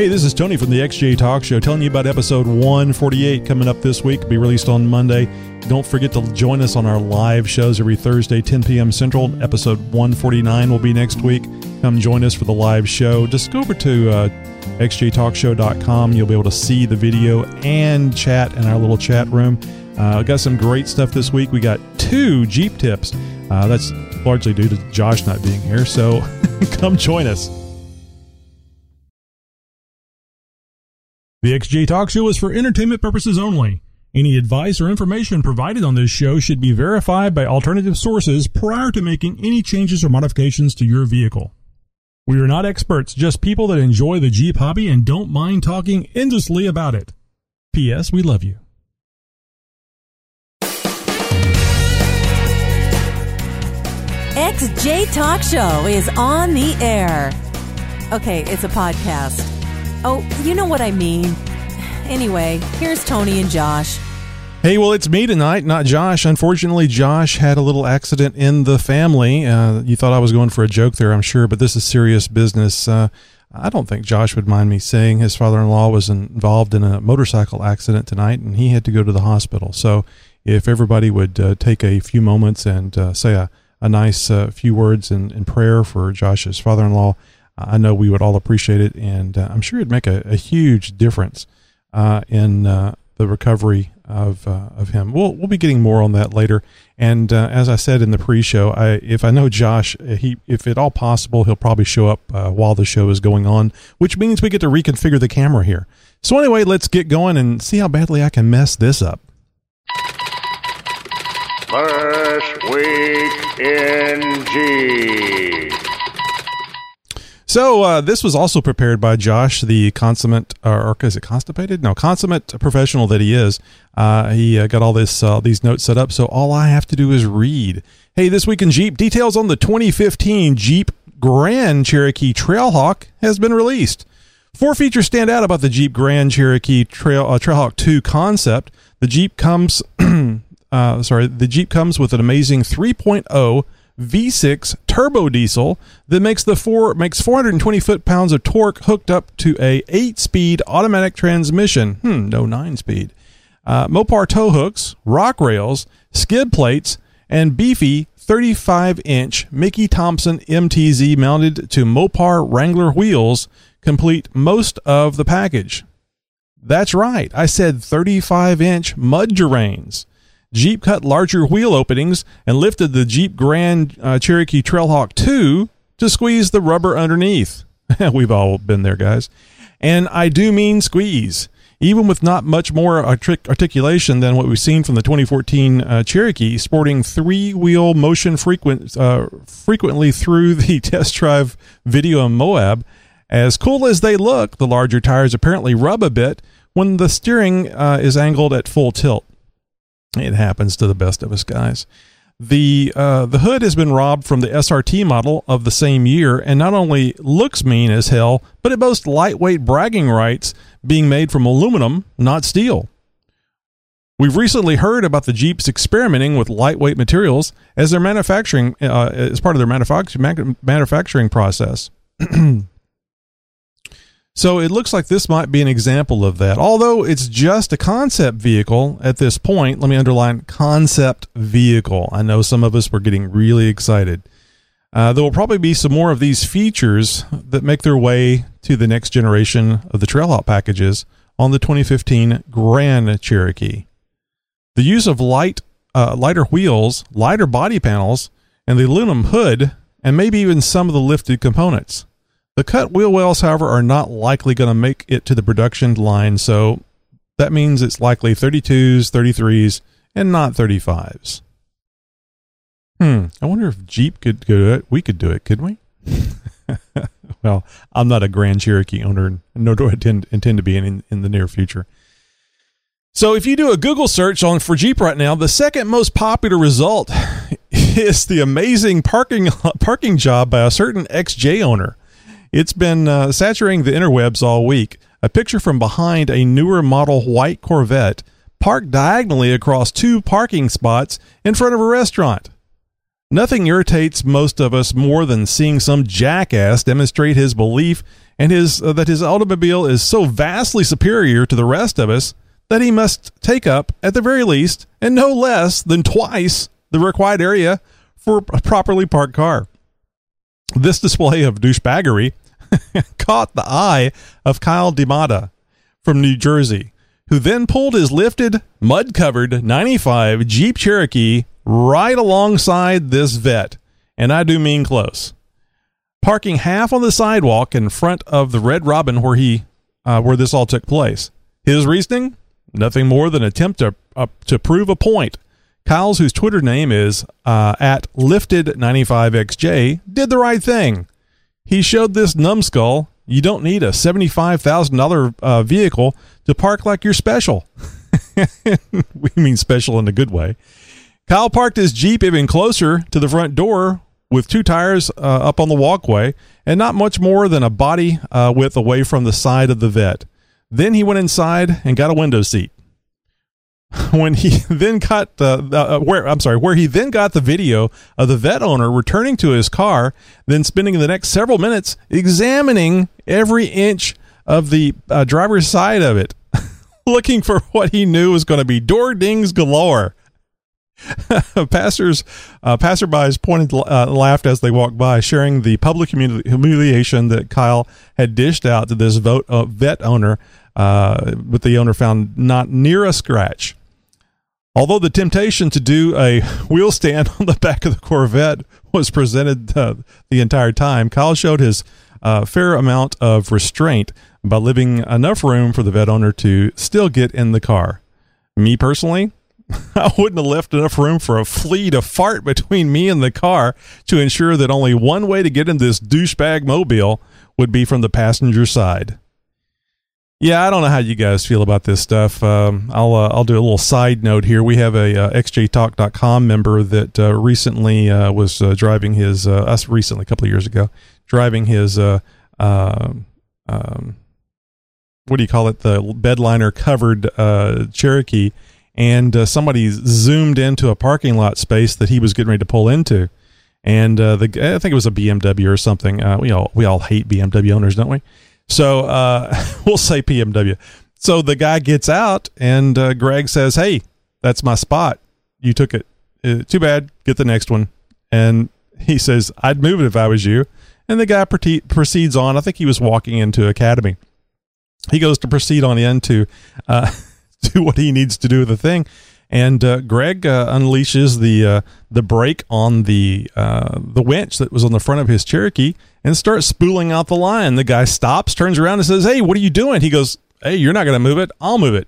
Hey, this is Tony from the XJ Talk Show telling you about episode 148 coming up this week, be released on Monday. Don't forget to join us on our live shows every Thursday, 10 p.m. Central. Episode 149 will be next week. Come join us for the live show. Just go over to uh, xjtalkshow.com. You'll be able to see the video and chat in our little chat room. Uh, got some great stuff this week. We got two Jeep tips. Uh, that's largely due to Josh not being here, so come join us. The XJ Talk Show is for entertainment purposes only. Any advice or information provided on this show should be verified by alternative sources prior to making any changes or modifications to your vehicle. We are not experts, just people that enjoy the Jeep hobby and don't mind talking endlessly about it. P.S. We love you. XJ Talk Show is on the air. Okay, it's a podcast. Oh, you know what I mean. Anyway, here's Tony and Josh. Hey, well, it's me tonight, not Josh. Unfortunately, Josh had a little accident in the family. Uh, you thought I was going for a joke there, I'm sure, but this is serious business. Uh, I don't think Josh would mind me saying his father in law was involved in a motorcycle accident tonight and he had to go to the hospital. So, if everybody would uh, take a few moments and uh, say a, a nice uh, few words in, in prayer for Josh's father in law, I know we would all appreciate it, and uh, I'm sure it'd make a, a huge difference uh, in uh, the recovery of uh, of him. We'll we'll be getting more on that later. And uh, as I said in the pre-show, I, if I know Josh, he if at all possible, he'll probably show up uh, while the show is going on, which means we get to reconfigure the camera here. So anyway, let's get going and see how badly I can mess this up. First week in G. So uh, this was also prepared by Josh, the consummate, or, is it constipated? No, consummate professional that he is. Uh, he uh, got all this uh, these notes set up, so all I have to do is read. Hey, this week in Jeep, details on the 2015 Jeep Grand Cherokee Trailhawk has been released. Four features stand out about the Jeep Grand Cherokee Trail uh, Trailhawk 2 concept. The Jeep comes, uh, sorry, the Jeep comes with an amazing 3.0 V6 turbo diesel that makes the four makes 420 foot pounds of torque hooked up to a 8 speed automatic transmission. Hmm, no 9 speed. Uh, Mopar tow hooks, rock rails, skid plates, and beefy 35 inch Mickey Thompson MTZ mounted to Mopar Wrangler wheels complete most of the package. That's right, I said 35 inch mud terrains. Jeep cut larger wheel openings and lifted the Jeep Grand uh, Cherokee Trailhawk 2 to squeeze the rubber underneath. We've all been there, guys. And I do mean squeeze. Even with not much more articulation than what we've seen from the 2014 uh, Cherokee, sporting three-wheel motion frequent, uh, frequently through the test drive video in Moab, as cool as they look, the larger tires apparently rub a bit when the steering uh, is angled at full tilt. It happens to the best of us, guys. The uh, the hood has been robbed from the SRT model of the same year, and not only looks mean as hell, but it boasts lightweight bragging rights, being made from aluminum, not steel. We've recently heard about the Jeeps experimenting with lightweight materials as their manufacturing uh, as part of their manufacturing manufacturing process. So it looks like this might be an example of that. Although it's just a concept vehicle at this point, let me underline concept vehicle. I know some of us were getting really excited. Uh, there will probably be some more of these features that make their way to the next generation of the Trailhawk packages on the 2015 Grand Cherokee. The use of light, uh, lighter wheels, lighter body panels, and the aluminum hood, and maybe even some of the lifted components. The cut wheel wells, however, are not likely going to make it to the production line, so that means it's likely 32s, 33s, and not 35s. Hmm, I wonder if Jeep could do it. We could do it, could we? well, I'm not a Grand Cherokee owner, nor do I intend, intend to be in, in the near future. So if you do a Google search on for Jeep right now, the second most popular result is the amazing parking parking job by a certain XJ owner. It's been uh, saturating the interwebs all week. A picture from behind a newer model white Corvette parked diagonally across two parking spots in front of a restaurant. Nothing irritates most of us more than seeing some jackass demonstrate his belief and his uh, that his automobile is so vastly superior to the rest of us that he must take up, at the very least, and no less than twice the required area for a properly parked car. This display of douchebaggery caught the eye of Kyle DeMata from New Jersey, who then pulled his lifted, mud covered 95 Jeep Cherokee right alongside this vet, and I do mean close. Parking half on the sidewalk in front of the Red Robin where he uh, where this all took place. His reasoning? Nothing more than an attempt to, uh, to prove a point. Kyle's, whose Twitter name is uh, at lifted95xj, did the right thing. He showed this numbskull you don't need a $75,000 uh, vehicle to park like you're special. we mean special in a good way. Kyle parked his Jeep even closer to the front door with two tires uh, up on the walkway and not much more than a body uh, width away from the side of the vet. Then he went inside and got a window seat. When he then got the uh, where I'm sorry, where he then got the video of the vet owner returning to his car, then spending the next several minutes examining every inch of the uh, driver's side of it, looking for what he knew was going to be door dings galore. Pastors, uh, passerbys pointed, uh, laughed as they walked by, sharing the public humiliation that Kyle had dished out to this vote, uh, vet owner, uh, but the owner found not near a scratch. Although the temptation to do a wheel stand on the back of the Corvette was presented uh, the entire time, Kyle showed his uh, fair amount of restraint by leaving enough room for the vet owner to still get in the car. Me personally, I wouldn't have left enough room for a flea to fart between me and the car to ensure that only one way to get in this douchebag mobile would be from the passenger side. Yeah, I don't know how you guys feel about this stuff. Um, I'll uh, I'll do a little side note here. We have a uh, xjtalk.com member that uh, recently uh, was uh, driving his uh, us recently a couple of years ago driving his uh, um, um, what do you call it the bedliner covered Cherokee and somebody zoomed into a parking lot space that he was getting ready to pull into, and the I think it was a BMW or something. We all we all hate BMW owners, don't we? So uh, we'll say PMW. So the guy gets out, and uh, Greg says, "Hey, that's my spot. You took it. Uh, too bad. Get the next one." And he says, "I'd move it if I was you." And the guy proceeds on. I think he was walking into Academy. He goes to proceed on into do what he needs to do with the thing. And uh, Greg uh, unleashes the uh, the brake on the uh, the winch that was on the front of his Cherokee and starts spooling out the line. The guy stops, turns around, and says, "Hey, what are you doing?" He goes, "Hey, you're not going to move it. I'll move it."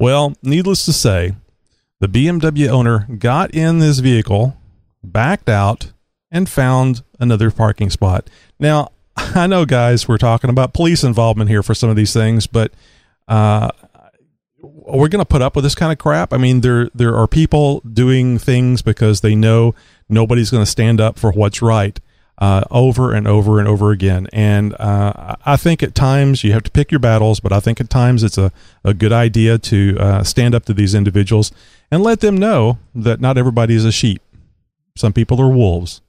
Well, needless to say, the BMW owner got in this vehicle, backed out, and found another parking spot. Now, I know, guys, we're talking about police involvement here for some of these things, but uh, we're going to put up with this kind of crap. I mean, there there are people doing things because they know nobody's going to stand up for what's right uh, over and over and over again. And uh, I think at times you have to pick your battles, but I think at times it's a, a good idea to uh, stand up to these individuals and let them know that not everybody is a sheep. Some people are wolves.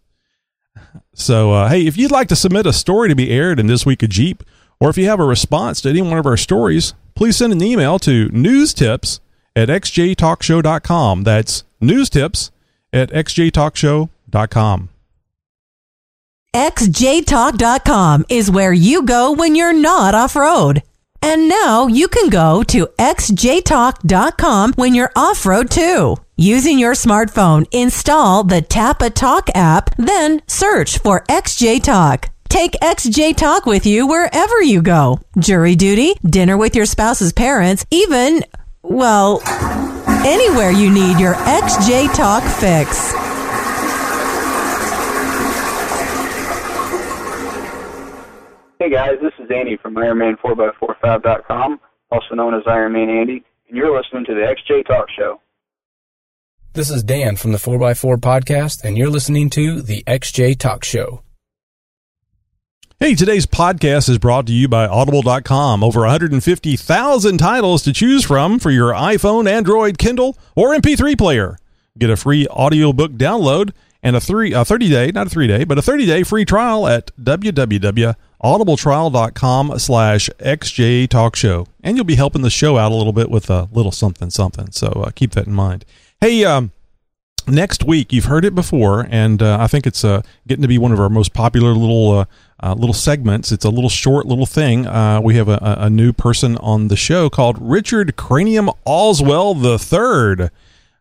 So, uh, hey, if you'd like to submit a story to be aired in This Week of Jeep, or if you have a response to any one of our stories, please send an email to newstips at xjtalkshow.com. That's newstips at xjtalkshow.com. xjtalk.com is where you go when you're not off road. And now you can go to xjtalk.com when you're off road too. Using your smartphone, install the Tapatalk app, then search for XJ Talk. Take XJ Talk with you wherever you go. Jury duty, dinner with your spouse's parents, even, well, anywhere you need your XJ Talk fix. Hey guys, this is Andy from IronMan4x45.com, also known as Iron Man Andy, and you're listening to the XJ Talk Show. This is Dan from the 4x4 podcast, and you're listening to the XJ Talk Show. Hey, today's podcast is brought to you by Audible.com. Over 150,000 titles to choose from for your iPhone, Android, Kindle, or MP3 player. Get a free audiobook download and a three a 30 day, not a three day, but a 30 day free trial at www.audibletrial.com slash XJ Talk Show. And you'll be helping the show out a little bit with a little something something. So uh, keep that in mind. Hey, um, next week you've heard it before, and uh, I think it's uh, getting to be one of our most popular little uh, uh, little segments. It's a little short little thing. Uh, we have a, a new person on the show called Richard Cranium Allswell the Third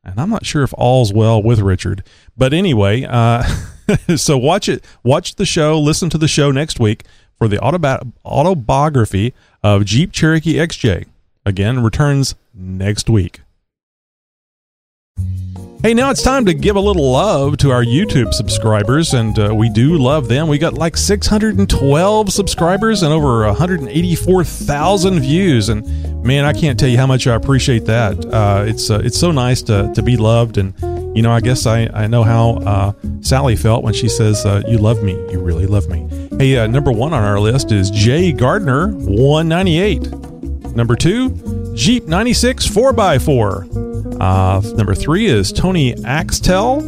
and I'm not sure if all's well with Richard. But anyway, uh, so watch it, watch the show, listen to the show next week for the autobi- autobiography of Jeep Cherokee XJ. Again, returns next week. Hey, now it's time to give a little love to our YouTube subscribers, and uh, we do love them. We got like 612 subscribers and over 184,000 views, and man, I can't tell you how much I appreciate that. Uh, it's uh, it's so nice to to be loved, and you know, I guess I I know how uh, Sally felt when she says, uh, "You love me, you really love me." Hey, uh, number one on our list is Jay Gardner, 198. Number two, Jeep 96 4x4. Uh, number three is Tony Axtell.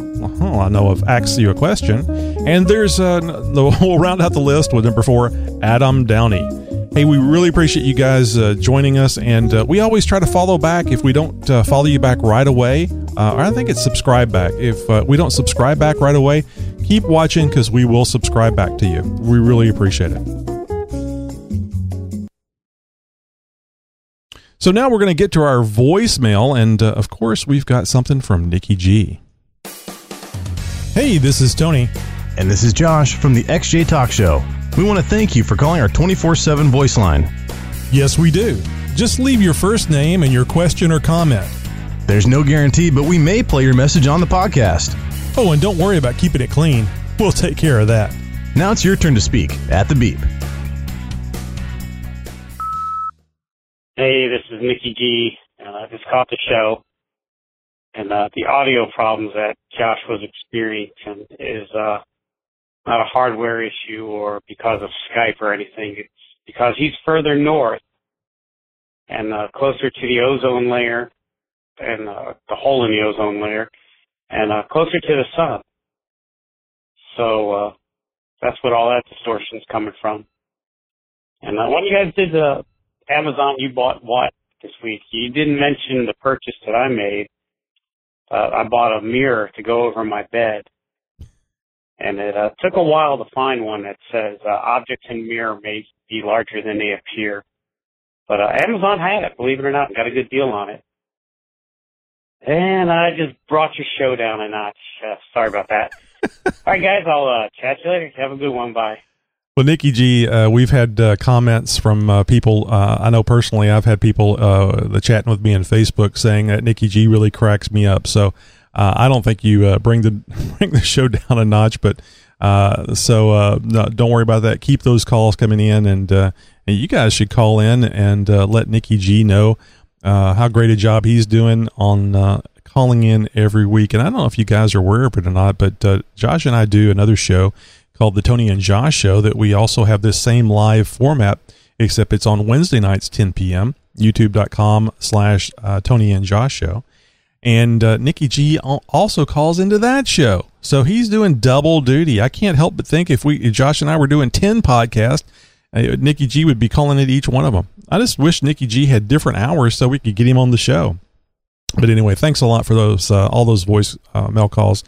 I know I've asked you a question. And there's, uh, we'll round out the list with number four, Adam Downey. Hey, we really appreciate you guys uh, joining us, and uh, we always try to follow back. If we don't uh, follow you back right away, uh, I think it's subscribe back. If uh, we don't subscribe back right away, keep watching because we will subscribe back to you. We really appreciate it. So now we're going to get to our voicemail, and uh, of course, we've got something from Nikki G. Hey, this is Tony. And this is Josh from the XJ Talk Show. We want to thank you for calling our 24 7 voice line. Yes, we do. Just leave your first name and your question or comment. There's no guarantee, but we may play your message on the podcast. Oh, and don't worry about keeping it clean. We'll take care of that. Now it's your turn to speak at the beep. Hey, this is Mickey G. Uh, I just caught the show, and uh, the audio problems that Josh was experiencing is uh, not a hardware issue or because of Skype or anything. It's because he's further north and uh, closer to the ozone layer and uh, the hole in the ozone layer, and uh, closer to the sun. So uh, that's what all that distortion's coming from. And uh, when you guys did the Amazon, you bought what this week? You didn't mention the purchase that I made. Uh, I bought a mirror to go over my bed, and it uh, took a while to find one that says uh, objects in mirror may be larger than they appear. But uh, Amazon had it, believe it or not, and got a good deal on it. And I just brought your show down a notch. Uh, sorry about that. All right, guys, I'll uh, chat you later. Have a good one. Bye. Well, Nikki G, uh, we've had uh, comments from uh, people. Uh, I know personally, I've had people uh, the chatting with me on Facebook saying that Nikki G really cracks me up. So uh, I don't think you bring the bring the show down a notch, but so no, don't worry about that. Keep those calls coming in, and, and you guys should call in and let Nikki G know how great a job he's doing on calling in every week. And I don't know if you guys are aware of it or not, but Josh and I do another show called the Tony and Josh Show that we also have this same live format, except it's on Wednesday nights, 10 p.m. YouTube.com slash uh, Tony and Josh Show. And uh, Nikki G also calls into that show. So he's doing double duty. I can't help but think if we, Josh and I were doing 10 podcasts, uh, Nikki G would be calling it each one of them. I just wish Nikki G had different hours so we could get him on the show. But anyway, thanks a lot for those, uh, all those voice uh, mail calls.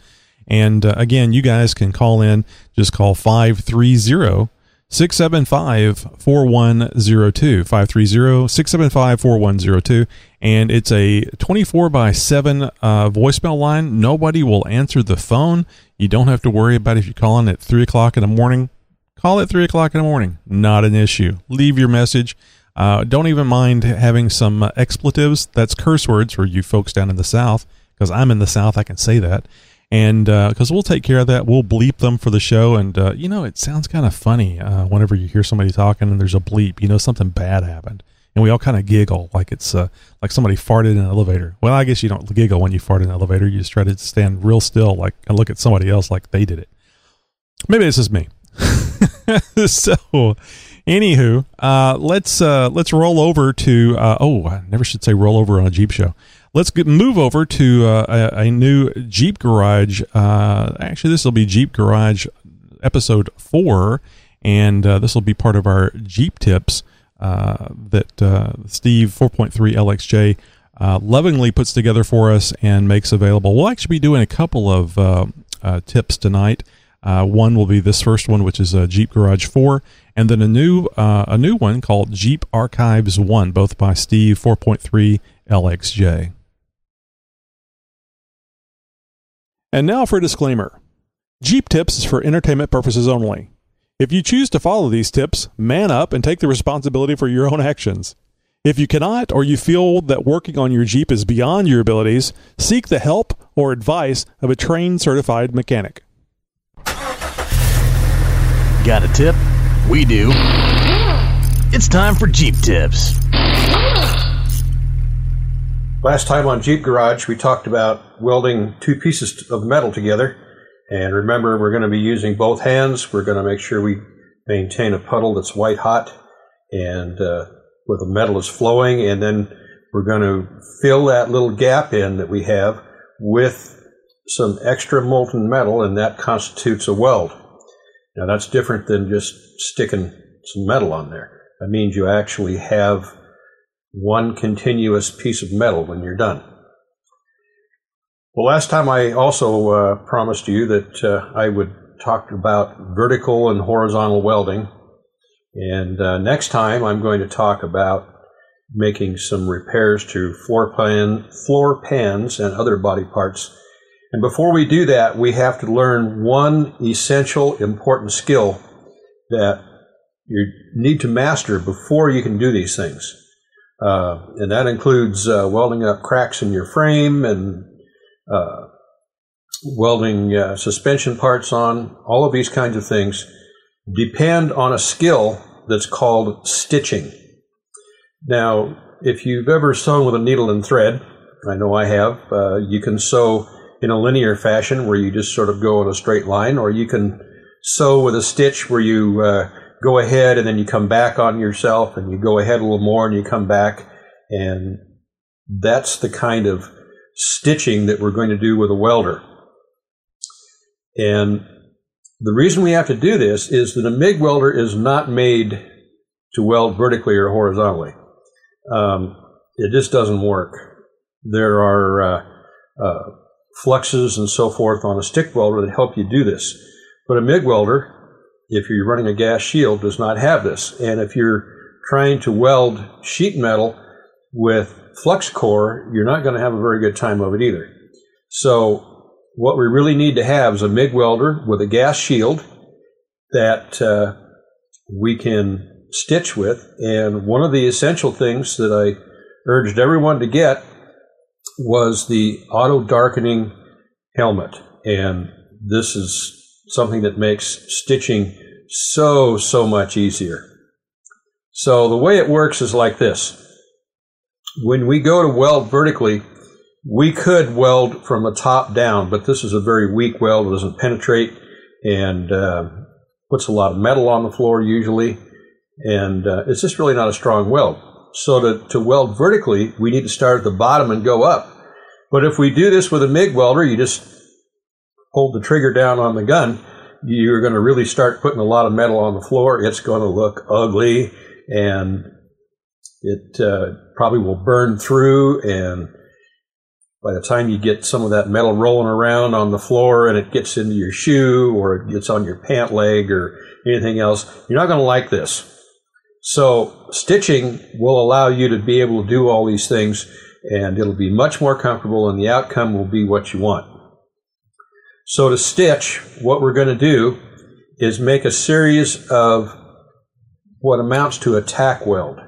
And uh, again, you guys can call in. Just call 530 675 4102. 530 675 4102. And it's a 24 by 7 uh, voicemail line. Nobody will answer the phone. You don't have to worry about if you call in at 3 o'clock in the morning. Call at 3 o'clock in the morning. Not an issue. Leave your message. Uh, don't even mind having some uh, expletives. That's curse words for you folks down in the South, because I'm in the South. I can say that and because we'll take care of that, we'll bleep them for the show. And uh, you know, it sounds kind of funny uh, whenever you hear somebody talking and there's a bleep. You know, something bad happened, and we all kind of giggle like it's uh, like somebody farted in an elevator. Well, I guess you don't giggle when you fart in an elevator. You just try to stand real still, like and look at somebody else like they did it. Maybe this is me. so, anywho, uh, let's uh, let's roll over to. Uh, oh, I never should say roll over on a Jeep show let's get, move over to uh, a, a, new Jeep Garage. Uh, actually, this will be Jeep Garage episode four, and uh, this will be part of our Jeep tips uh, that uh, Steve 4.3 LXJ uh, lovingly puts together for us and makes available. We'll actually be doing a couple of tips tonight. one will be this first one, which is a Jeep Garage 4, and then a new a new one called Jeep Archives 1, both by Steve 4.3 LXJ. And now for a disclaimer Jeep Tips is for entertainment purposes only. If you choose to follow these tips, man up and take the responsibility for your own actions. If you cannot, or you feel that working on your Jeep is beyond your abilities, seek the help or advice of a trained certified mechanic. Got a tip? We do. It's time for Jeep Tips. Last time on Jeep Garage, we talked about welding two pieces of metal together. And remember, we're going to be using both hands. We're going to make sure we maintain a puddle that's white hot and uh, where the metal is flowing. And then we're going to fill that little gap in that we have with some extra molten metal, and that constitutes a weld. Now, that's different than just sticking some metal on there. That means you actually have one continuous piece of metal when you're done. Well, last time I also uh, promised you that uh, I would talk about vertical and horizontal welding. And uh, next time I'm going to talk about making some repairs to floor pan, floor pans and other body parts. And before we do that, we have to learn one essential important skill that you need to master before you can do these things. Uh, and that includes uh, welding up cracks in your frame and uh, welding uh, suspension parts on. All of these kinds of things depend on a skill that's called stitching. Now, if you've ever sewn with a needle and thread, I know I have, uh, you can sew in a linear fashion where you just sort of go in a straight line, or you can sew with a stitch where you uh, go ahead and then you come back on yourself and you go ahead a little more and you come back. And that's the kind of stitching that we're going to do with a welder. And the reason we have to do this is that a MIG welder is not made to weld vertically or horizontally. Um, it just doesn't work. There are uh, uh, fluxes and so forth on a stick welder that help you do this. But a MIG welder if you're running a gas shield, does not have this. And if you're trying to weld sheet metal with flux core, you're not going to have a very good time of it either. So what we really need to have is a MIG welder with a gas shield that uh, we can stitch with. And one of the essential things that I urged everyone to get was the auto darkening helmet. And this is something that makes stitching so, so much easier. So the way it works is like this. When we go to weld vertically, we could weld from the top down, but this is a very weak weld. It doesn't penetrate and uh, puts a lot of metal on the floor usually. And uh, it's just really not a strong weld. So to, to weld vertically, we need to start at the bottom and go up. But if we do this with a MIG welder, you just hold the trigger down on the gun, you're going to really start putting a lot of metal on the floor. It's going to look ugly and it uh, probably will burn through. And by the time you get some of that metal rolling around on the floor and it gets into your shoe or it gets on your pant leg or anything else, you're not going to like this. So, stitching will allow you to be able to do all these things and it'll be much more comfortable and the outcome will be what you want. So to stitch, what we're going to do is make a series of what amounts to a tack weld.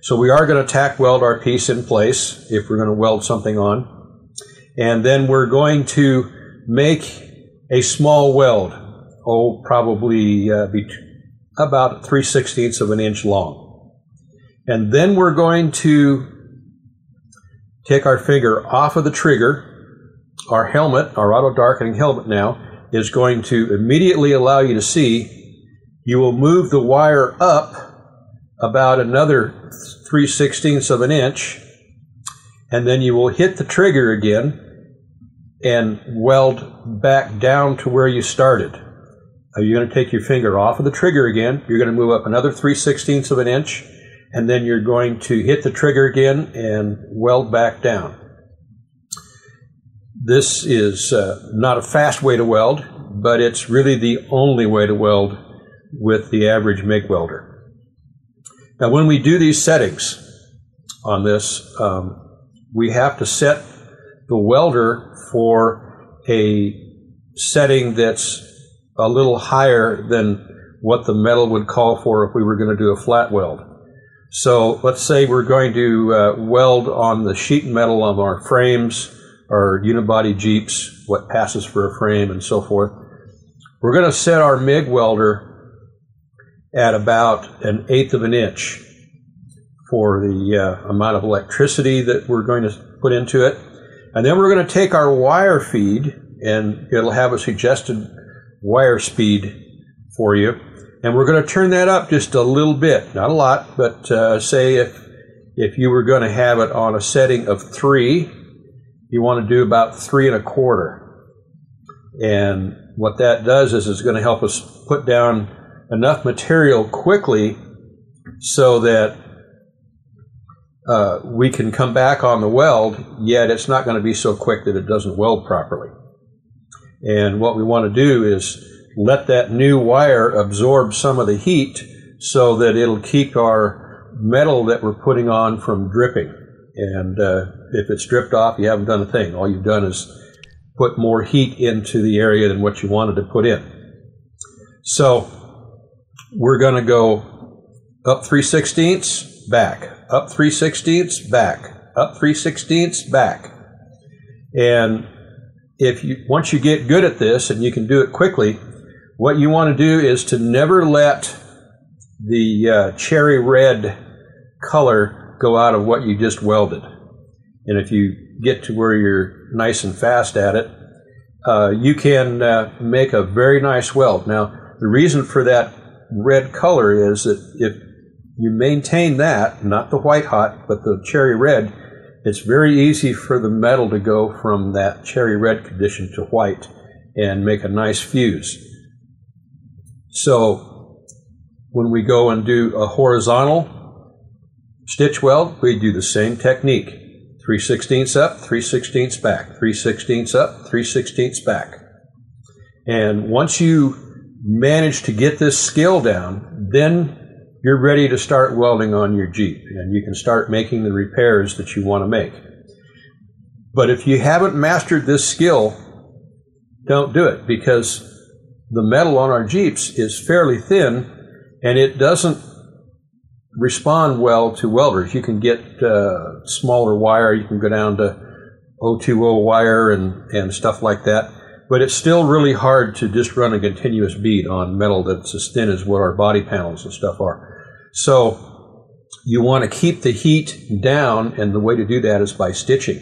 So we are going to tack weld our piece in place if we're going to weld something on. And then we're going to make a small weld, oh, probably uh, about 3 sixteenths of an inch long. And then we're going to take our finger off of the trigger. Our helmet, our auto darkening helmet now, is going to immediately allow you to see. You will move the wire up about another 3 sixteenths of an inch, and then you will hit the trigger again and weld back down to where you started. You're going to take your finger off of the trigger again. You're going to move up another 3 sixteenths of an inch, and then you're going to hit the trigger again and weld back down. This is uh, not a fast way to weld, but it's really the only way to weld with the average MIG welder. Now, when we do these settings on this, um, we have to set the welder for a setting that's a little higher than what the metal would call for if we were going to do a flat weld. So let's say we're going to uh, weld on the sheet metal of our frames, our unibody Jeeps, what passes for a frame, and so forth. We're going to set our MIG welder at about an eighth of an inch for the uh, amount of electricity that we're going to put into it. And then we're going to take our wire feed, and it'll have a suggested wire speed for you. And we're going to turn that up just a little bit, not a lot, but uh, say if if you were going to have it on a setting of three, you want to do about three and a quarter. And what that does is it's going to help us put down enough material quickly so that uh, we can come back on the weld, yet it's not going to be so quick that it doesn't weld properly. And what we want to do is let that new wire absorb some of the heat so that it'll keep our metal that we're putting on from dripping. And uh, if it's dripped off, you haven't done a thing. All you've done is put more heat into the area than what you wanted to put in. So we're going to go up 3 sixteenths, back, up 3 sixteenths, back, up 3 sixteenths, back. And if you once you get good at this and you can do it quickly, what you want to do is to never let the uh, cherry red color go out of what you just welded. And if you get to where you're nice and fast at it, uh, you can uh, make a very nice weld. Now, the reason for that red color is that if you maintain that, not the white hot, but the cherry red, it's very easy for the metal to go from that cherry red condition to white and make a nice fuse. So when we go and do a horizontal stitch weld, we do the same technique. 3 sixteenths up, 3 sixteenths back, 3 sixteenths up, 3 sixteenths back. And once you manage to get this skill down, then you're ready to start welding on your Jeep and you can start making the repairs that you want to make. But if you haven't mastered this skill, don't do it because the metal on our Jeeps is fairly thin and it doesn't respond well to welders. You can get uh, smaller wire, you can go down to 020 wire and, and stuff like that, but it's still really hard to just run a continuous bead on metal that's as thin as what our body panels and stuff are. So you want to keep the heat down, and the way to do that is by stitching.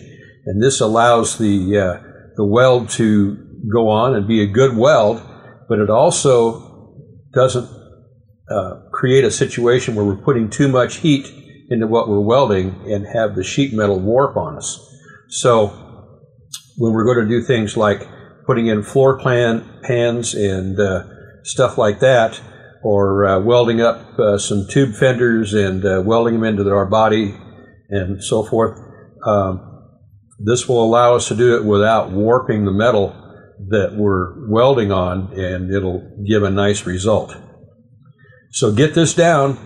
And this allows the, uh, the weld to go on and be a good weld, but it also doesn't uh, create a situation where we're putting too much heat into what we're welding and have the sheet metal warp on us. So when we're going to do things like putting in floor plan pans and uh, stuff like that, or uh, welding up uh, some tube fenders and uh, welding them into our body and so forth, um, this will allow us to do it without warping the metal that we're welding on, and it'll give a nice result. So get this down,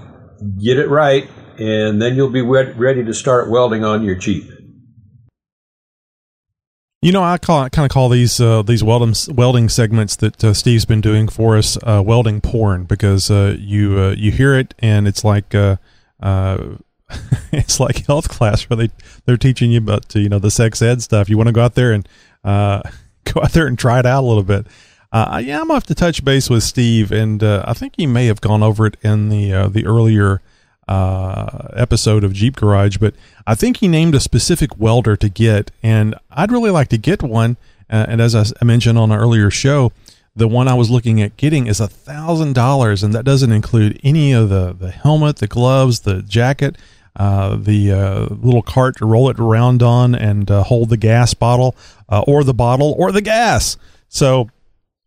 get it right, and then you'll be ready to start welding on your Jeep. You know, I call kind of call these uh, these welding welding segments that uh, Steve's been doing for us uh, welding porn because uh, you uh, you hear it and it's like uh, it's like health class where they they're teaching you about you know the sex ed stuff. You want to go out there and go out there and try it out a little bit. Uh, yeah, I'm off to to touch base with Steve, and uh, I think he may have gone over it in the uh, the earlier uh, episode of Jeep Garage, but I think he named a specific welder to get, and I'd really like to get one. Uh, and as I mentioned on an earlier show, the one I was looking at getting is a thousand dollars, and that doesn't include any of the the helmet, the gloves, the jacket, uh, the uh, little cart to roll it around on and uh, hold the gas bottle, uh, or the bottle, or the gas. So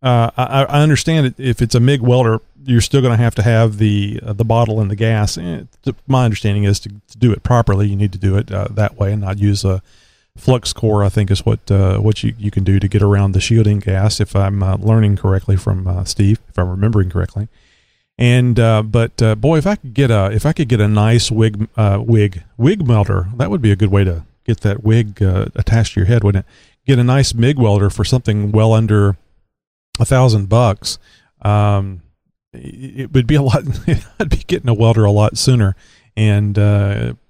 uh, I, I, understand if it's a MIG welder, you're still going to have to have the uh, the bottle and the gas. And my understanding is to, to, do it properly, you need to do it that way and not use a flux core, I think, is what uh, what you, you can do to get around the shielding gas. If I'm uh, learning correctly from uh, Steve, if I'm remembering correctly, and uh, but uh, boy, if I could get a if I could get a nice wig uh, wig wig melter, that would be a good way to get that wig attached to your head, wouldn't it? Get a nice MIG welder for something well under a thousand bucks. Um, it would be a lot. I'd be getting a welder a lot sooner and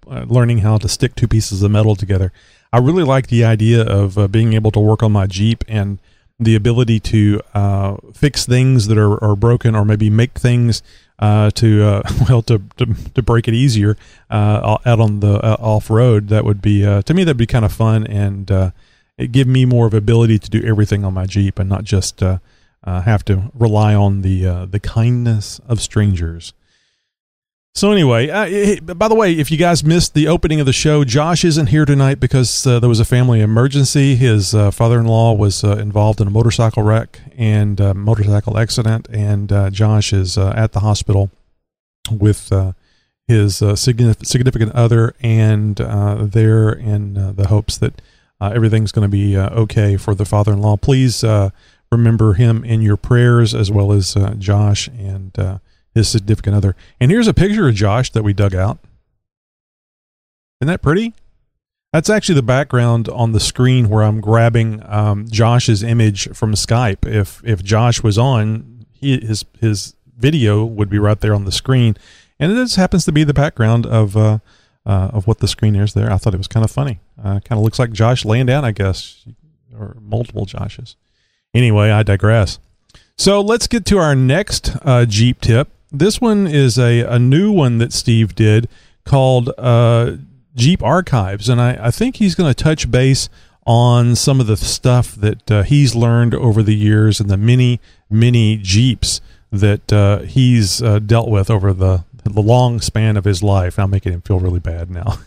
learning how to stick two pieces of metal together. I really like the idea of uh, being able to work on my Jeep and the ability to uh, fix things that are, are broken or maybe make things uh, to uh, well to, to, to break it easier uh, out on the uh, off road. That would be to me that'd be kind of fun and it give me more of ability to do everything on my Jeep and not just have to rely on the the kindness of strangers. So anyway, uh, by the way, if you guys missed the opening of the show, Josh isn't here tonight because uh, there was a family emergency. His uh, father-in-law was uh, involved in a motorcycle wreck and uh, motorcycle accident, and uh, Josh is at the hospital with his significant other, and there in the hopes that everything's going to be okay for the father-in-law. Please remember him in your prayers as well as Josh and his significant other. And here's a picture of Josh that we dug out. Isn't that pretty? That's actually the background on the screen where I'm grabbing um, Josh's image from Skype. If if Josh was on, he, his his video would be right there on the screen, and it just happens to be the background of uh, uh, of what the screen is there. I thought it was kind of funny. Uh, kind of looks like Josh laying down, I guess, or multiple Joshes. Anyway, I digress. So let's get to our next uh, Jeep tip. This one is a, a new one that Steve did called uh, Jeep Archives. And I, I think he's going to touch base on some of the stuff that uh, he's learned over the years and the many, many Jeeps that uh, he's uh, dealt with over the, the long span of his life. I'm making him feel really bad now.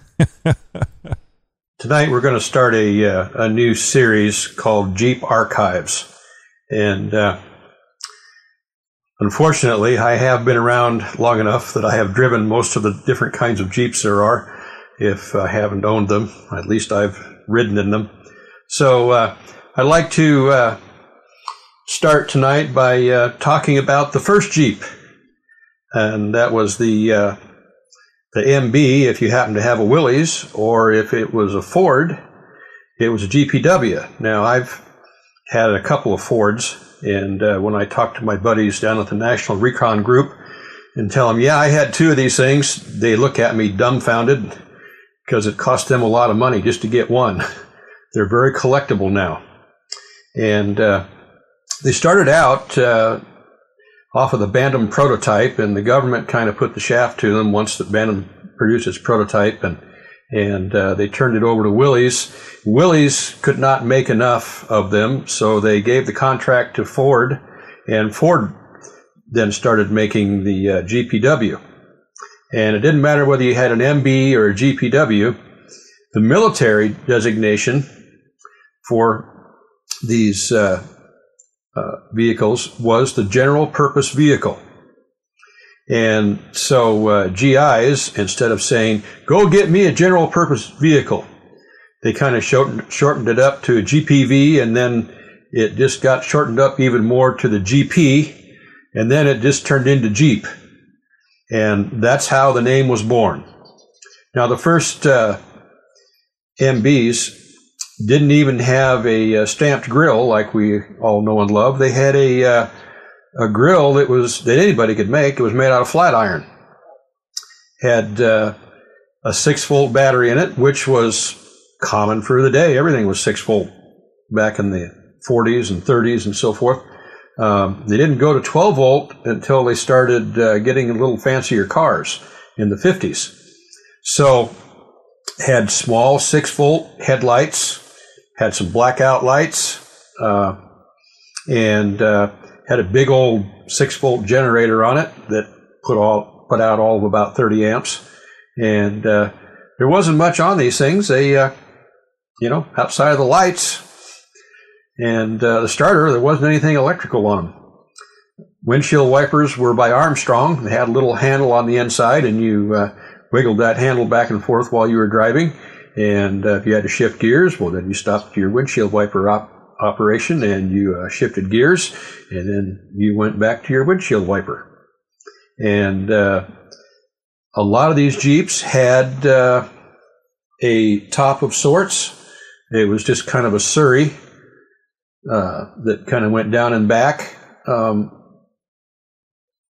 Tonight we're going to start a, uh, a new series called Jeep Archives. And uh, Unfortunately, I have been around long enough that I have driven most of the different kinds of Jeeps there are. If I haven't owned them, at least I've ridden in them. So uh, I'd like to uh, start tonight by uh, talking about the first Jeep, and that was the uh, the MB. If you happen to have a Willys, or if it was a Ford, it was a GPW. Now I've had a couple of Fords and uh, when I talk to my buddies down at the National Recon Group and tell them, yeah, I had two of these things, they look at me dumbfounded because it cost them a lot of money just to get one. They're very collectible now. And uh, they started out uh, off of the Bantam prototype, and the government kind of put the shaft to them once the Bantam produced its prototype. And and uh, they turned it over to Willys. Willys could not make enough of them, so they gave the contract to Ford, and Ford then started making the uh, GPW. And it didn't matter whether you had an MB or a GPW, the military designation for these uh, uh vehicles was the general purpose vehicle. And so uh, GIs, instead of saying, go get me a general purpose vehicle, they kind of shortened, shortened it up to a GPV, and then it just got shortened up even more to the GP, and then it just turned into Jeep. And that's how the name was born. Now, the first uh, MBs didn't even have a, uh, stamped grill like we all know and love. They had a uh, a grill that was that anybody could make. It was made out of flat iron. Had uh, a six volt battery in it, which was common for the day. Everything was six volt back in the 40s and 30s and so forth. Um, they didn't go to 12 volt until they started uh, getting a little fancier cars in the 50s. So, had small six volt headlights, had some blackout lights, uh, and uh, had a big old six volt generator on it that put all put out all of about 30 amps. And uh, there wasn't much on these things. They, uh, you know, outside of the lights and uh, the starter, there wasn't anything electrical on them. Windshield wipers were by Armstrong. They had a little handle on the inside, and you uh, wiggled that handle back and forth while you were driving. And uh, if you had to shift gears, well, then you stopped your windshield wiper op- operation and you uh, shifted gears, and then you went back to your windshield wiper. And uh, a lot of these Jeeps had uh, a top of sorts. It was just kind of a Surrey uh, that kind of went down and back. Um,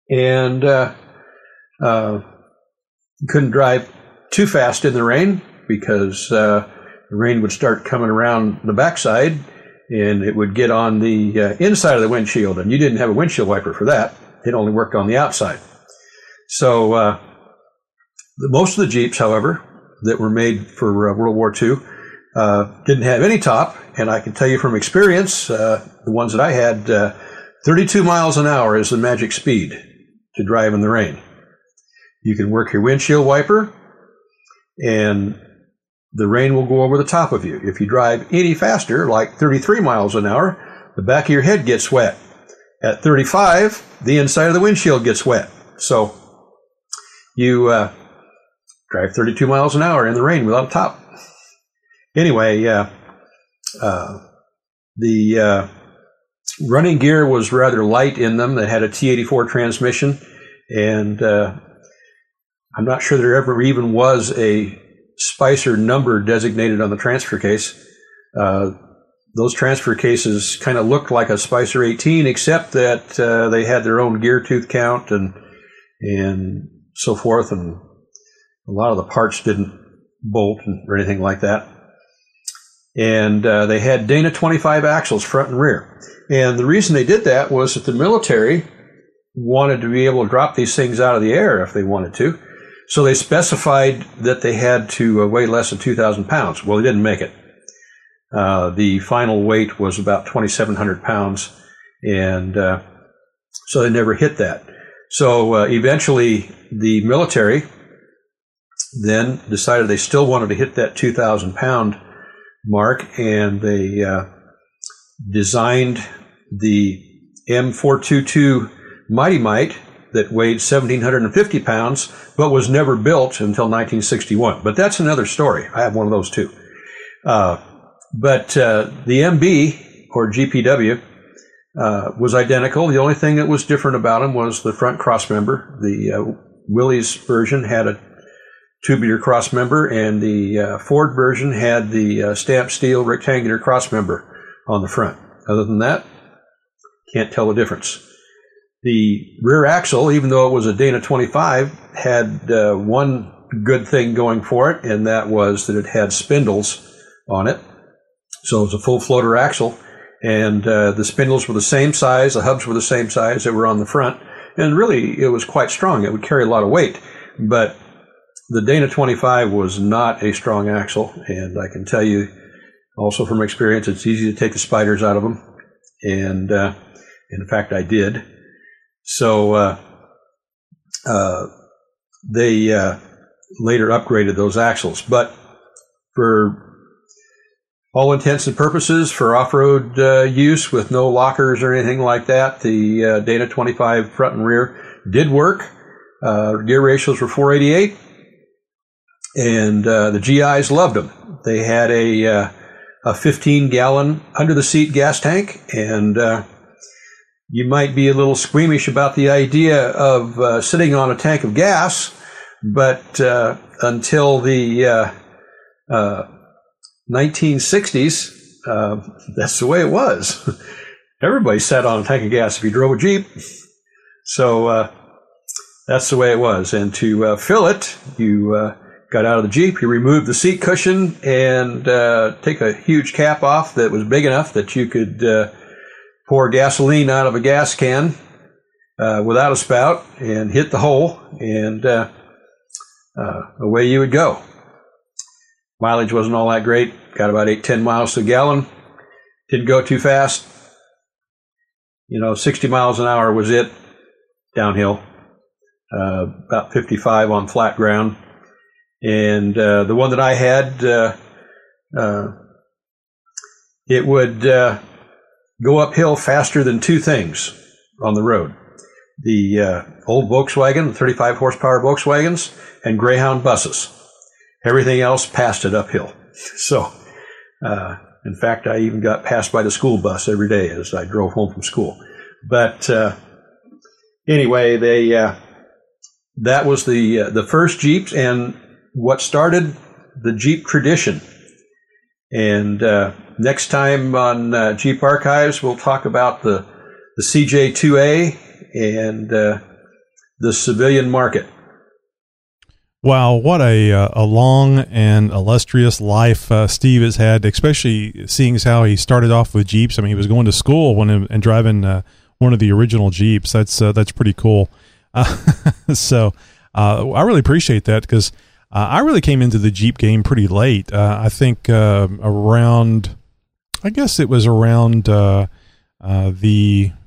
and uh, uh, couldn't drive too fast in the rain because the rain would start coming around the backside and it would get on the uh, inside of the windshield, and you didn't have a windshield wiper for that. It only worked on the outside. So uh, the, most of the Jeeps, however, that were made for uh, World War II uh, didn't have any top, and I can tell you from experience, uh, the ones that I had, uh, 32 miles an hour is the magic speed to drive in the rain. You can work your windshield wiper, and the rain will go over the top of you. If you drive any faster, like 33 miles an hour, the back of your head gets wet. At 35, the inside of the windshield gets wet. So you uh, drive 32 miles an hour in the rain without a top. Anyway, uh, uh, the uh, running gear was rather light in them. They had a T84 transmission, and uh, I'm not sure there ever even was a Spicer number designated on the transfer case. Uh, those transfer cases kind of looked like a Spicer 18, except that uh, they had their own gear tooth count and and so forth, and a lot of the parts didn't bolt or anything like that. And uh, they had Dana 25 axles front and rear. And the reason they did that was that the military wanted to be able to drop these things out of the air if they wanted to. So they specified that they had to uh, weigh less than 2,000 pounds. Well, they didn't make it. Uh, the final weight was about 2,700 pounds, and uh, so they never hit that. So uh, eventually, the military then decided they still wanted to hit that 2,000 pound mark, and they uh, designed the M422 Mighty Mite that weighed 1,750 pounds, but was never built until 1961. But that's another story. I have one of those too. Uh, but uh, the MB, or GPW, uh, was identical. The only thing that was different about them was the front cross member. The uh, Willys version had a tubular cross member, and the uh, Ford version had the uh, stamped steel rectangular cross member on the front. Other than that, can't tell the difference. The rear axle, even though it was a Dana 25, had uh, one good thing going for it, and that was that it had spindles on it. So it was a full floater axle, and uh, the spindles were the same size, the hubs were the same size that were on the front, and really it was quite strong. It would carry a lot of weight, but the Dana 25 was not a strong axle, and I can tell you also from experience, it's easy to take the spiders out of them, and uh, in fact, I did. So uh, uh, they uh, later upgraded those axles. But for all intents and purposes, for off road uh, use with no lockers or anything like that, the uh, Dana 25 front and rear did work. Uh, gear ratios were 488, and the GIs loved them. They had a a 15 gallon under the seat gas tank and you might be a little squeamish about the idea of uh, sitting on a tank of gas, but uh, until the 1960s, uh, uh, that's the way it was. Everybody sat on a tank of gas if you drove a Jeep. So uh, that's the way it was. And to fill it, you got out of the Jeep. you removed the seat cushion and uh, take a huge cap off that was big enough that you could uh, pour gasoline out of a gas can uh, without a spout and hit the hole, and uh, uh, away you would go. Mileage wasn't all that great. Got about eight, ten miles to a gallon. Didn't go too fast. You know, 60 miles an hour was it downhill. Uh, about 55 on flat ground. And uh, the one that I had, uh, it would go uphill faster than two things on the road the uh, old Volkswagen, the 35 horsepower Volkswagens, and Greyhound buses. Everything else passed it uphill. So, uh, in fact, I even got passed by the school bus every day as I drove home from school. But uh, anyway, they uh, that was the uh, the first Jeeps and what started the Jeep tradition. And uh, next time on Jeep Archives, we'll talk about the the CJ2A and uh, the civilian market. Wow, what a uh, a long and illustrious life uh, Steve has had, especially seeing as how he started off with Jeeps. I mean, he was going to school when and driving uh, one of the original Jeeps. That's uh, that's pretty cool. so uh, I really appreciate that because I really came into the Jeep game pretty late. I think around, I guess it was around the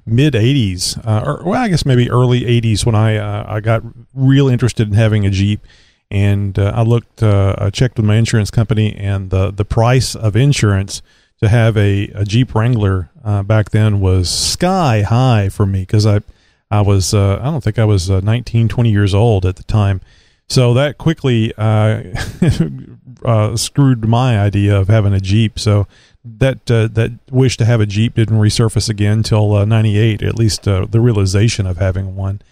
mid 80s, uh, or well, I guess maybe early 80s when I uh, I got real interested in having a Jeep, and uh, I looked, uh, I checked with my insurance company, and the the price of insurance to have a, a Jeep Wrangler uh, back then was sky high for me because I I was uh, I don't think I was 19, 20 years old at the time. So that quickly screwed my idea of having a Jeep. So that uh, that wish to have a Jeep didn't resurface again until '98. Uh, at least uh, the realization of having one.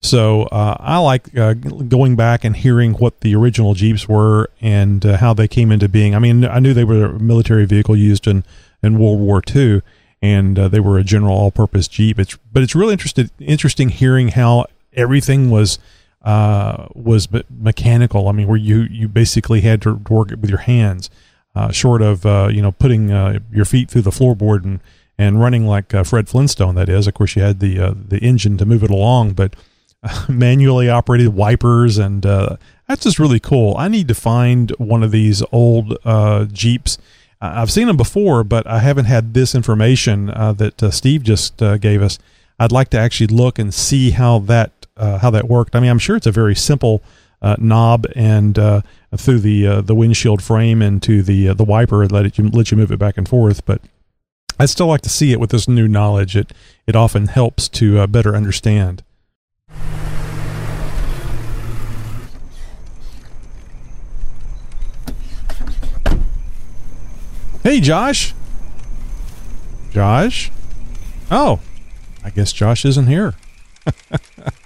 So uh, I like uh, going back and hearing what the original Jeeps were and uh, how they came into being. I mean, I knew they were a military vehicle used in in World War II, and they were a general all-purpose Jeep. It's but it's really interesting interesting hearing how everything was was mechanical. I mean, where you you basically had to work it with your hands uh, short of uh, you know putting uh, your feet through the floorboard and and running like uh, Fred Flintstone. That is, of course, you had the uh, the engine to move it along, but manually operated wipers, and that's just really cool. I need to find one of these old Jeeps. I've seen them before, but I haven't had this information that Steve just gave us. I'd like to actually look and see how that how that worked. I mean, I'm sure it's a very simple uh, knob and uh, through the uh, the windshield frame into the uh, the wiper let it let you move it back and forth. But I'd still like to see it with this new knowledge. It it often helps to uh, better understand. Hey, Josh. Josh. Oh, I guess Josh isn't here.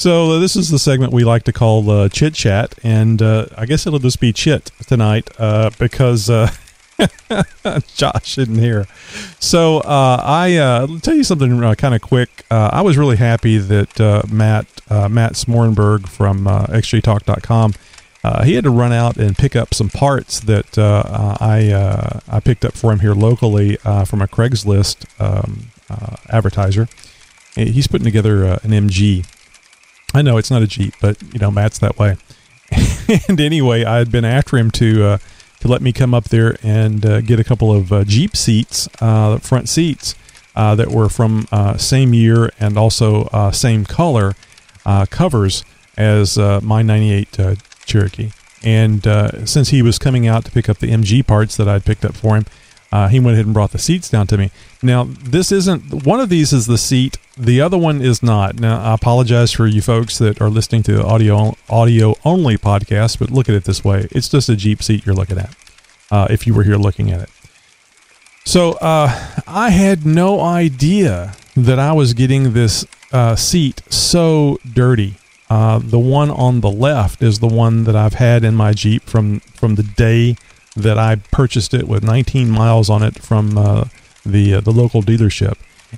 So uh, this is the segment we like to call uh, chit chat, and uh, I guess it'll just be chit tonight uh, because uh, Josh isn't here. So uh, I will tell you something kind of quick. I was really happy that Matt Matt Smorenberg from xjtalk.com he had to run out and pick up some parts that I I picked up for him here locally from a Craigslist um, advertiser. He's putting together an MG I know it's not a Jeep, but you know Matt's that way. and anyway, I had been after him to uh, to let me come up there and uh, get a couple of uh, Jeep seats, uh, front seats uh, that were from uh, same year and also same color covers as my '98 Cherokee. And since he was coming out to pick up the MG parts that I'd picked up for him, uh, he went ahead and brought the seats down to me. Now, this isn't one of these is the seat, the other one is not. Now, I apologize for you folks that are listening to the audio audio only podcast, but look at it this way: it's just a Jeep seat you're looking at. Uh, if you were here looking at it, so uh, I had no idea that I was getting this uh, seat so dirty. Uh, the one on the left is the one that I've had in my Jeep from from the day that I purchased it with 19 miles on it from uh, the uh, the local dealership.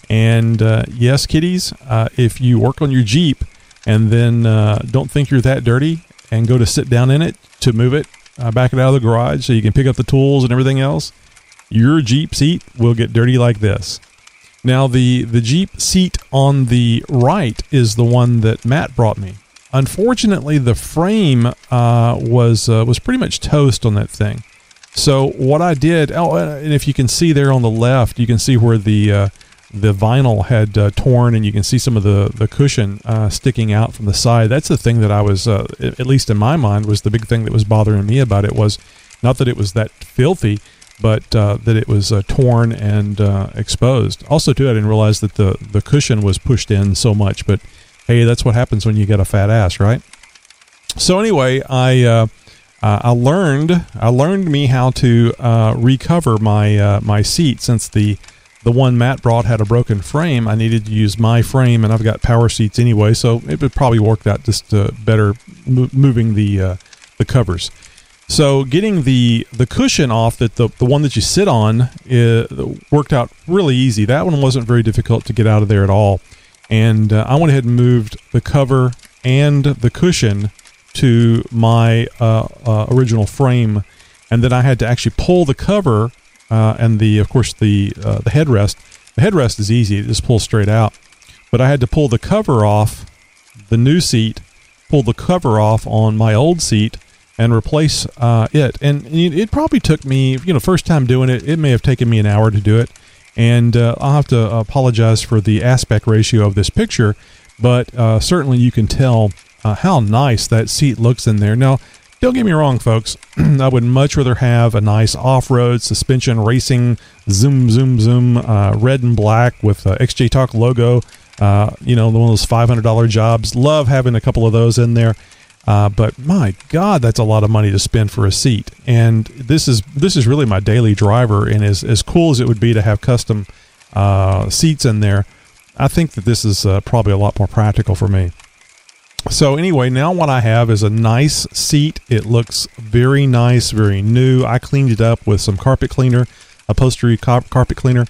And uh, yes, kiddies, uh, if you work on your Jeep and then uh, don't think you're that dirty, and go to sit down in it to move it, uh, back it out of the garage so you can pick up the tools and everything else, your Jeep seat will get dirty like this. Now the the Jeep seat on the right is the one that Matt brought me. Unfortunately, the frame was was pretty much toast on that thing. So what I did, oh, uh, and if you can see there on the left, you can see where the uh, the vinyl had uh, torn, and you can see some of the the cushion uh, sticking out from the side. That's the thing that I was, uh, at least in my mind, was the big thing that was bothering me about it was not that it was that filthy, but uh, that it was torn and exposed. Also, too, I didn't realize that the the cushion was pushed in so much, but hey, that's what happens when you get a fat ass, right? So anyway, I uh, uh, I learned I learned me how to uh, recover my uh, my seat since the the one Matt brought had a broken frame. I needed to use my frame, and I've got power seats anyway, so it would probably work out just uh, better mo- moving the uh, the covers. So getting the the cushion off that the the one that you sit on worked out really easy. That one wasn't very difficult to get out of there at all and uh, I went ahead and moved the cover and the cushion to my uh, uh, original frame, and then I had to actually pull the cover uh, and the, of course, the uh, the headrest. The headrest is easy; it just pulls straight out. But I had to pull the cover off the new seat, pull the cover off on my old seat, and replace uh, it. And it probably took me, you know, first time doing it, it may have taken me an hour to do it and uh, I'll have to apologize for the aspect ratio of this picture, but certainly you can tell uh, how nice that seat looks in there. Now, don't get me wrong, folks. I would much rather have a nice off-road suspension racing zoom, zoom, zoom, uh, red and black with XJ Talk logo. Uh, you know, one of those $500 jobs. Love having a couple of those in there. Uh, but my God, that's a lot of money to spend for a seat. And this is this is really my daily driver. And as as cool as it would be to have custom uh, seats in there, I think that this is uh, probably a lot more practical for me. So anyway, now what I have is a nice seat. It looks very nice, very new. I cleaned it up with some carpet cleaner, upholstery carpet cleaner.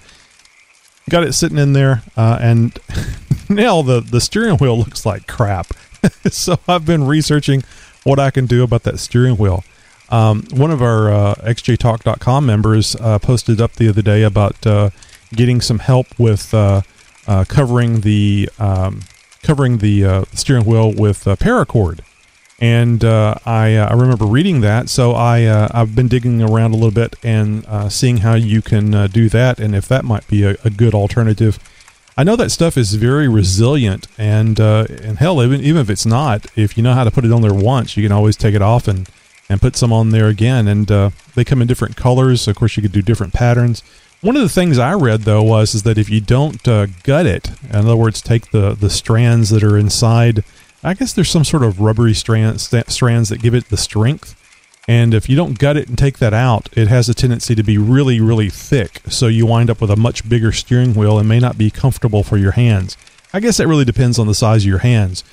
Got it sitting in there, uh, and now the the steering wheel looks like crap. so I've been researching what I can do about that steering wheel. Um, one of our uh, xjtalk.com members uh, posted up the other day about uh, getting some help with uh, uh, covering the um, covering the uh, steering wheel with paracord. And I, I remember reading that, so I I've been digging around a little bit and seeing how you can do that, and if that might be a, a good alternative I know that stuff is very resilient, and uh, and hell, even even if it's not, if you know how to put it on there once, you can always take it off and and put some on there again. And uh, they come in different colors. Of course, you could do different patterns. One of the things I read though was is that if you don't uh, gut it, in other words, take the the strands that are inside, I guess there's some sort of rubbery strand, st- strands that give it the strength. And if you don't gut it and take that out, it has a tendency to be really, really thick. So you wind up with a much bigger steering wheel and may not be comfortable for your hands. I guess that really depends on the size of your hands.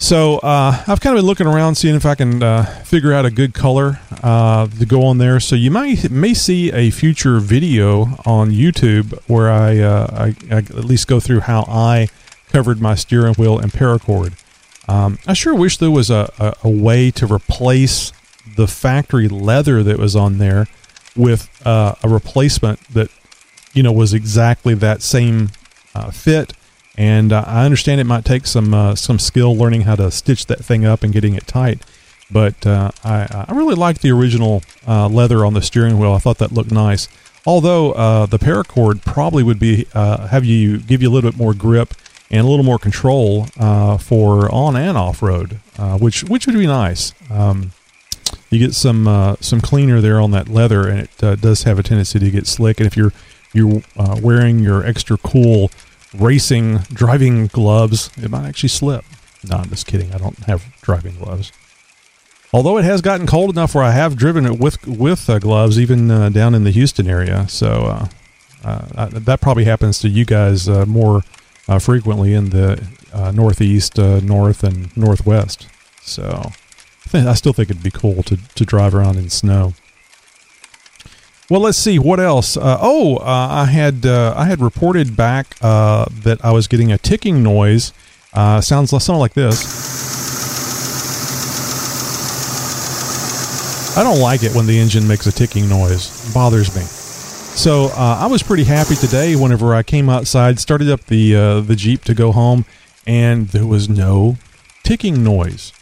So uh, I've kind of been looking around, seeing if I can uh, figure out a good color uh, to go on there. So you might may see a future video on YouTube where I, uh, I, I, at least go through how I covered my steering wheel and paracord. Um, I sure wish there was a, a, a way to replace the factory leather that was on there with uh, a replacement that you know was exactly that same uh, fit. And uh, I understand it might take some uh, some skill learning how to stitch that thing up and getting it tight. But uh, I, I really like the original uh, leather on the steering wheel. I thought that looked nice. Although the paracord probably would be have you give you a little bit more grip and a little more control for on and off road, which which would be nice. Um, you get some uh, some cleaner there on that leather, and it uh, does have a tendency to get slick. And if you're you're uh, wearing your extra cool racing driving gloves, it might actually slip. No, I'm just kidding. I don't have driving gloves. Although it has gotten cold enough where I have driven it with with uh, gloves, even uh, down in the Houston area. So uh, that probably happens to you guys more frequently in the northeast, north, and northwest. So I still think it'd be cool to, to drive around in snow. Well, let's see what else. Uh, oh, uh, I had uh, I had reported back uh, that I was getting a ticking noise. Uh, sounds sound like this. I don't like it when the engine makes a ticking noise. It bothers me. So uh, I was pretty happy today. Whenever I came outside, started up the the Jeep to go home, and there was no ticking noise.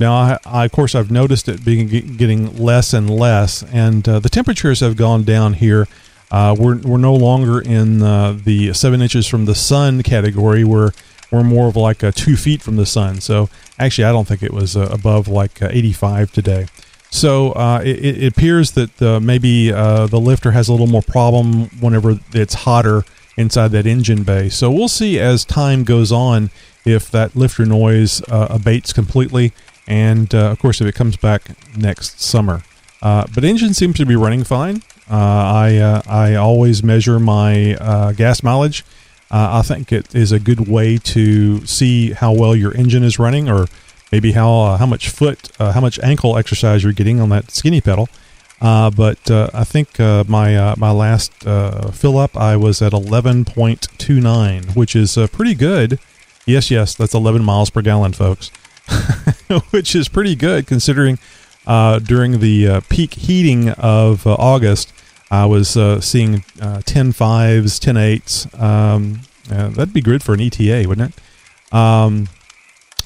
Now, I, I, of course, I've noticed it being getting less and less, and uh, the temperatures have gone down here. Uh, we're we're no longer in uh, the seven inches from the sun category. We're we're more of like uh, two feet from the sun. So actually, I don't think it was uh, above like uh, 85 today. So it, it, appears that maybe the lifter has a little more problem whenever it's hotter inside that engine bay. So we'll see as time goes on if that lifter noise abates completely and uh, of course if it comes back next summer. Uh, but engine seems to be running fine. Uh, I uh, I always measure my uh, gas mileage. I think it is a good way to see how well your engine is running, or maybe how how much foot, how much ankle exercise you're getting on that skinny pedal. but I think my my last fill up I was at 11.29, which is pretty good. Yes, yes, that's 11 miles per gallon, folks. which is pretty good considering uh, during the uh, peak heating of uh, August, I was uh, seeing uh, 10 fives, 10 eights. Um, that'd be good for an ETA, wouldn't it? Um,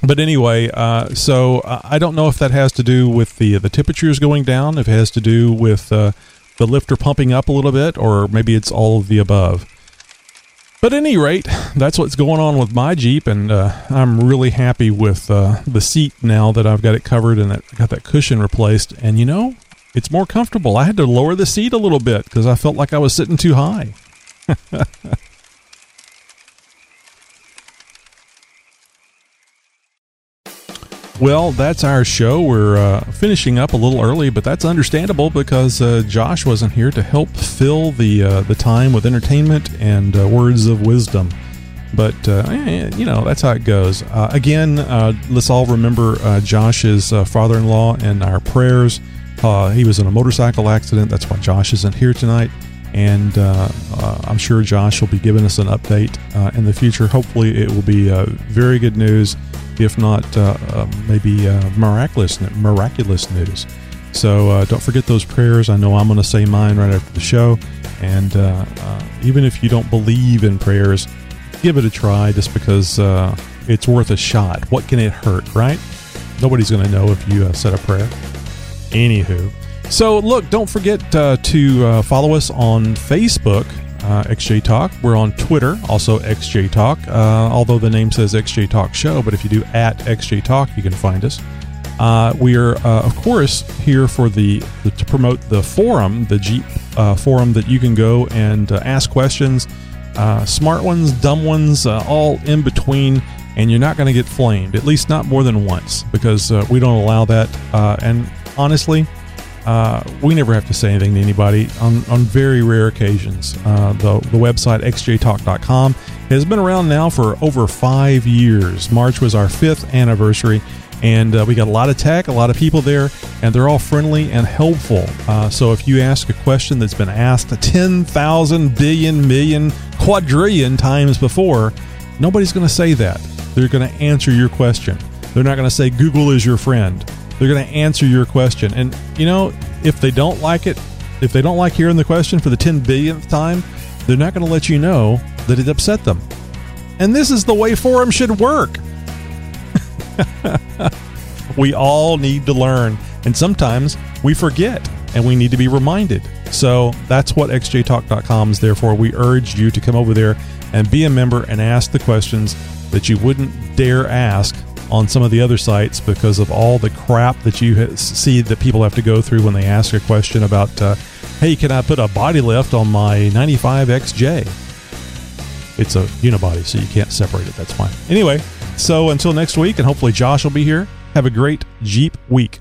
but anyway, uh, so I don't know if that has to do with the the temperatures going down, if it has to do with the lifter pumping up a little bit, or maybe it's all of the above. But at any rate, that's what's going on with my Jeep, and uh, I'm really happy with uh, the seat now that I've got it covered and that got that cushion replaced. And you know, it's more comfortable. I had to lower the seat a little bit because I felt like I was sitting too high. Well, that's our show. We're uh, finishing up a little early, but that's understandable because uh, Josh wasn't here to help fill the uh, the time with entertainment and uh, words of wisdom. But uh, eh, you know that's how it goes. Uh, again, let's all remember Josh's father-in-law in our prayers. he was in a motorcycle accident. That's why Josh isn't here tonight and I'm sure Josh will be giving us an update in the future. Hopefully, it will be very good news if not uh, uh, maybe uh, miraculous miraculous news. So don't forget those prayers. I know I'm going to say mine right after the show. And even if you don't believe in prayers, give it a try just because it's worth a shot. What can it hurt, right? Nobody's going to know if you said a prayer. Anywho, so look, don't forget uh, to uh, follow us on Facebook uh, XJ Talk. We're on Twitter, also XJ Talk, uh, although the name says XJ Talk Show, but if you do at XJ Talk, you can find us. Uh, we are, uh, of course, here for the, the, to promote the forum, the Jeep uh, forum that you can go and uh, ask questions, smart ones, dumb ones, all in between, and you're not going to get flamed, at least not more than once, because we don't allow that. and honestly, uh, we never have to say anything to anybody on, on very rare occasions. Uh, the, the website xjtalk.com has been around now for over five years. March was our fifth anniversary, and uh, we got a lot of tech, a lot of people there, and they're all friendly and helpful. Uh, so if you ask a question that's been asked 10,000 billion million quadrillion times before, nobody's going to say that. They're going to answer your question. They're not going to say Google is your friend. They're going to answer your question. And, you know, if they don't like it, if they don't like hearing the question for the 10 billionth time, they're not going to let you know that it upset them. And this is the way forum should work. we all need to learn. And sometimes we forget and we need to be reminded. So that's what xjtalk.com is there for. We urge you to come over there and be a member and ask the questions that you wouldn't dare ask on some of the other sites because of all the crap that you see that people have to go through when they ask a question about, uh, hey, can I put a body lift on my 95XJ? It's a unibody, so you can't separate it. That's fine. Anyway, so until next week, and hopefully Josh will be here, have a great Jeep week.